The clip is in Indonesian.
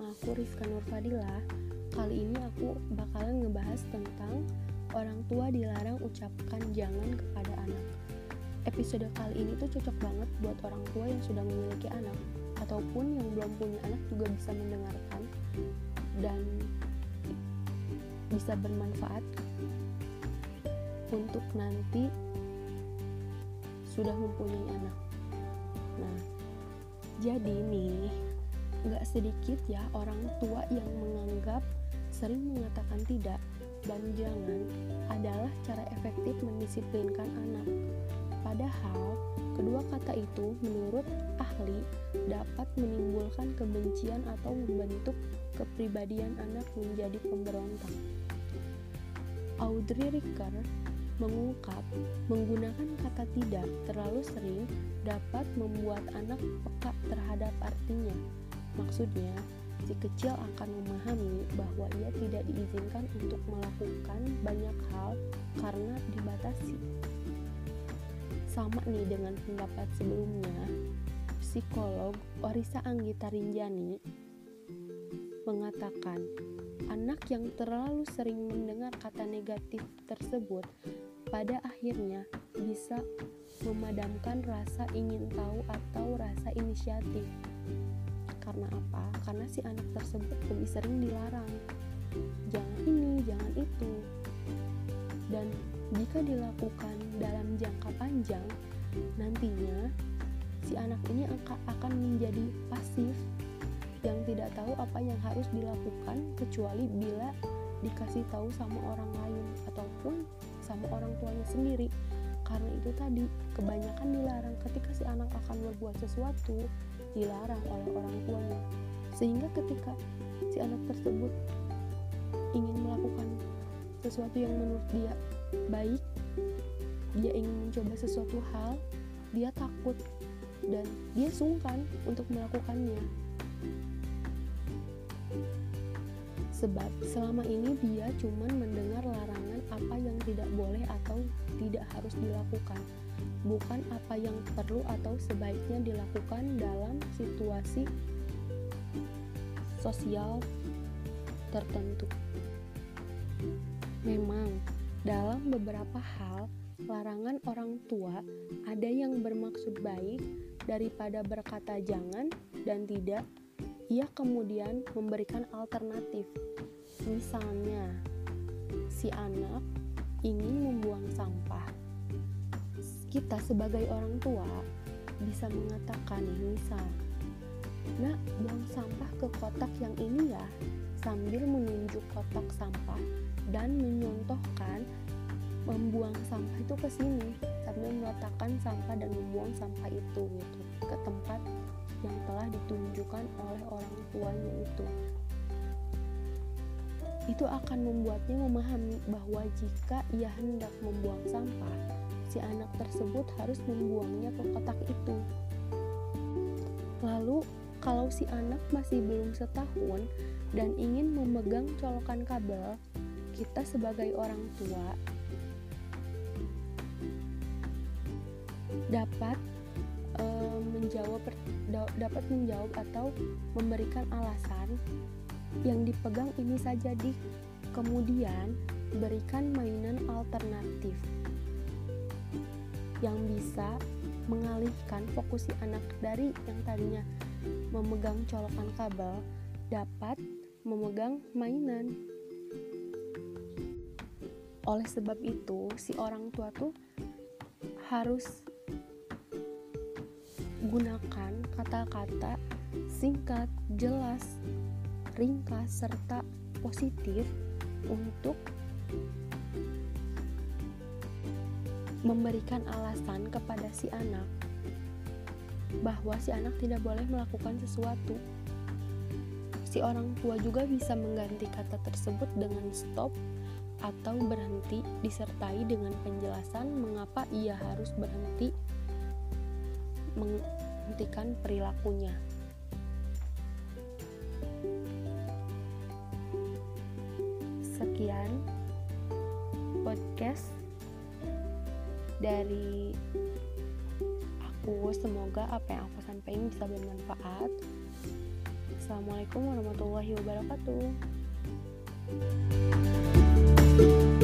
aku Rizka Nurfadila. Kali ini aku bakalan ngebahas tentang orang tua dilarang ucapkan jangan kepada anak. Episode kali ini tuh cocok banget buat orang tua yang sudah memiliki anak ataupun yang belum punya anak juga bisa mendengarkan dan bisa bermanfaat untuk nanti sudah mempunyai anak. Nah, jadi nih, nggak sedikit ya orang tua yang menganggap sering mengatakan tidak dan jangan adalah cara efektif mendisiplinkan anak. Padahal, kedua kata itu menurut ahli dapat menimbulkan kebencian atau membentuk kepribadian anak menjadi pemberontak. Audrey Ricker mengungkap menggunakan kata tidak terlalu sering dapat membuat anak peka terhadap artinya. Maksudnya, si kecil akan memahami bahwa ia tidak diizinkan untuk melakukan banyak hal karena dibatasi. Sama nih dengan pendapat sebelumnya, psikolog Orisa Anggita Rinjani mengatakan anak yang terlalu sering mendengar kata negatif tersebut pada akhirnya bisa memadamkan rasa ingin tahu atau rasa inisiatif. Karena apa? Karena si anak tersebut lebih sering dilarang. Jangan ini, jangan itu. Dan jika dilakukan dalam jangka panjang, nantinya si anak ini akan menjadi pasif yang tidak tahu apa yang harus dilakukan kecuali bila dikasih tahu sama orang lain ataupun sama orang tuanya sendiri karena itu tadi kebanyakan dilarang ketika si anak akan berbuat sesuatu dilarang oleh orang tuanya. Sehingga ketika si anak tersebut ingin melakukan sesuatu yang menurut dia baik dia ingin mencoba sesuatu hal dia takut dan dia sungkan untuk melakukannya sebab selama ini dia cuma mendengar larangan apa yang tidak boleh atau tidak harus dilakukan, bukan apa yang perlu atau sebaiknya dilakukan dalam situasi sosial tertentu. Memang, dalam beberapa hal, larangan orang tua ada yang bermaksud baik daripada berkata jangan dan tidak ia kemudian memberikan alternatif. Misalnya, si anak ingin membuang sampah. Kita sebagai orang tua bisa mengatakan misal, "Nak, buang sampah ke kotak yang ini ya." sambil menunjuk kotak sampah dan menyontohkan membuang sampah itu ke sini sambil meletakkan sampah dan membuang sampah itu gitu ke tempat yang telah ditunjukkan oleh orang tuanya itu. Itu akan membuatnya memahami bahwa jika ia hendak membuang sampah, si anak tersebut harus membuangnya ke kotak itu. Lalu, kalau si anak masih belum setahun dan ingin memegang colokan kabel, kita sebagai orang tua dapat menjawab dapat menjawab atau memberikan alasan yang dipegang ini saja di kemudian berikan mainan alternatif yang bisa mengalihkan fokus si anak dari yang tadinya memegang colokan kabel dapat memegang mainan. Oleh sebab itu, si orang tua tuh harus gunakan kata-kata singkat, jelas, ringkas, serta positif untuk memberikan alasan kepada si anak bahwa si anak tidak boleh melakukan sesuatu. Si orang tua juga bisa mengganti kata tersebut dengan stop atau berhenti disertai dengan penjelasan mengapa ia harus berhenti menghentikan perilakunya. Sekian podcast dari aku. Semoga apa yang aku sampaikan bisa bermanfaat. Assalamualaikum warahmatullahi wabarakatuh. thank you